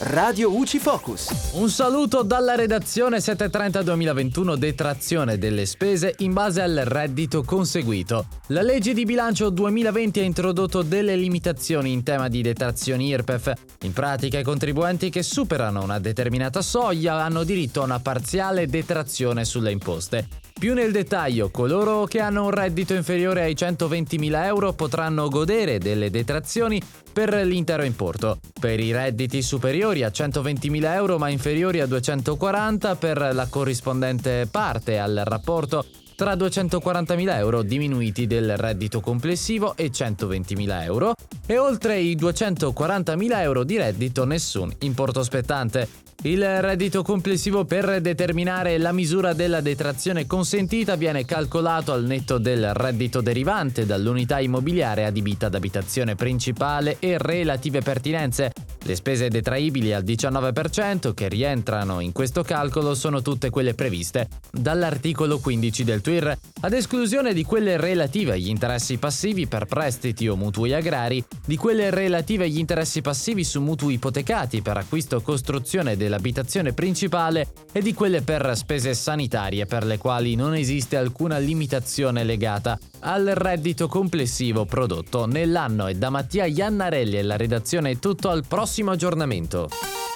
Radio UCI Focus. Un saluto dalla redazione 730-2021 detrazione delle spese in base al reddito conseguito. La legge di bilancio 2020 ha introdotto delle limitazioni in tema di detrazioni IRPEF. In pratica i contribuenti che superano una determinata soglia hanno diritto a una parziale detrazione sulle imposte. Più nel dettaglio, coloro che hanno un reddito inferiore ai 120.000 euro potranno godere delle detrazioni per l'intero importo. Per i redditi superiori a 120.000 euro ma inferiori a 240 per la corrispondente parte al rapporto tra 240.000 euro diminuiti del reddito complessivo e 120.000 euro e oltre i 240.000 euro di reddito nessun importo spettante. Il reddito complessivo per determinare la misura della detrazione consentita viene calcolato al netto del reddito derivante dall'unità immobiliare adibita ad abitazione principale e relative pertinenze. Le spese detraibili al 19% che rientrano in questo calcolo sono tutte quelle previste dall'articolo 15 del TWIR, ad esclusione di quelle relative agli interessi passivi per prestiti o mutui agrari, di quelle relative agli interessi passivi su mutui ipotecati per acquisto o costruzione della dell'abitazione principale e di quelle per spese sanitarie per le quali non esiste alcuna limitazione legata al reddito complessivo prodotto nell'anno. E da Mattia Iannarelli e la redazione è tutto. Al prossimo aggiornamento.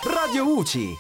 Radio UCI,